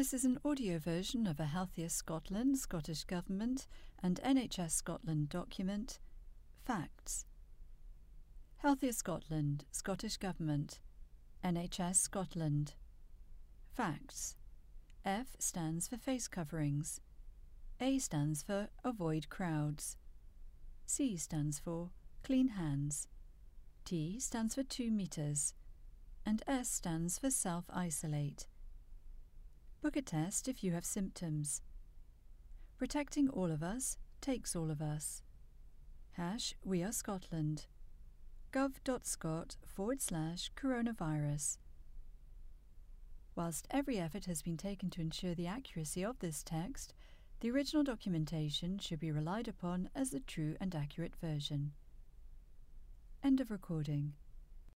This is an audio version of a Healthier Scotland, Scottish Government, and NHS Scotland document Facts. Healthier Scotland, Scottish Government, NHS Scotland. Facts. F stands for face coverings. A stands for avoid crowds. C stands for clean hands. T stands for 2 meters. And S stands for self isolate. Book a test if you have symptoms. Protecting all of us takes all of us. Hash We Are Scotland. gov.scot forward slash coronavirus. Whilst every effort has been taken to ensure the accuracy of this text, the original documentation should be relied upon as the true and accurate version. End of recording.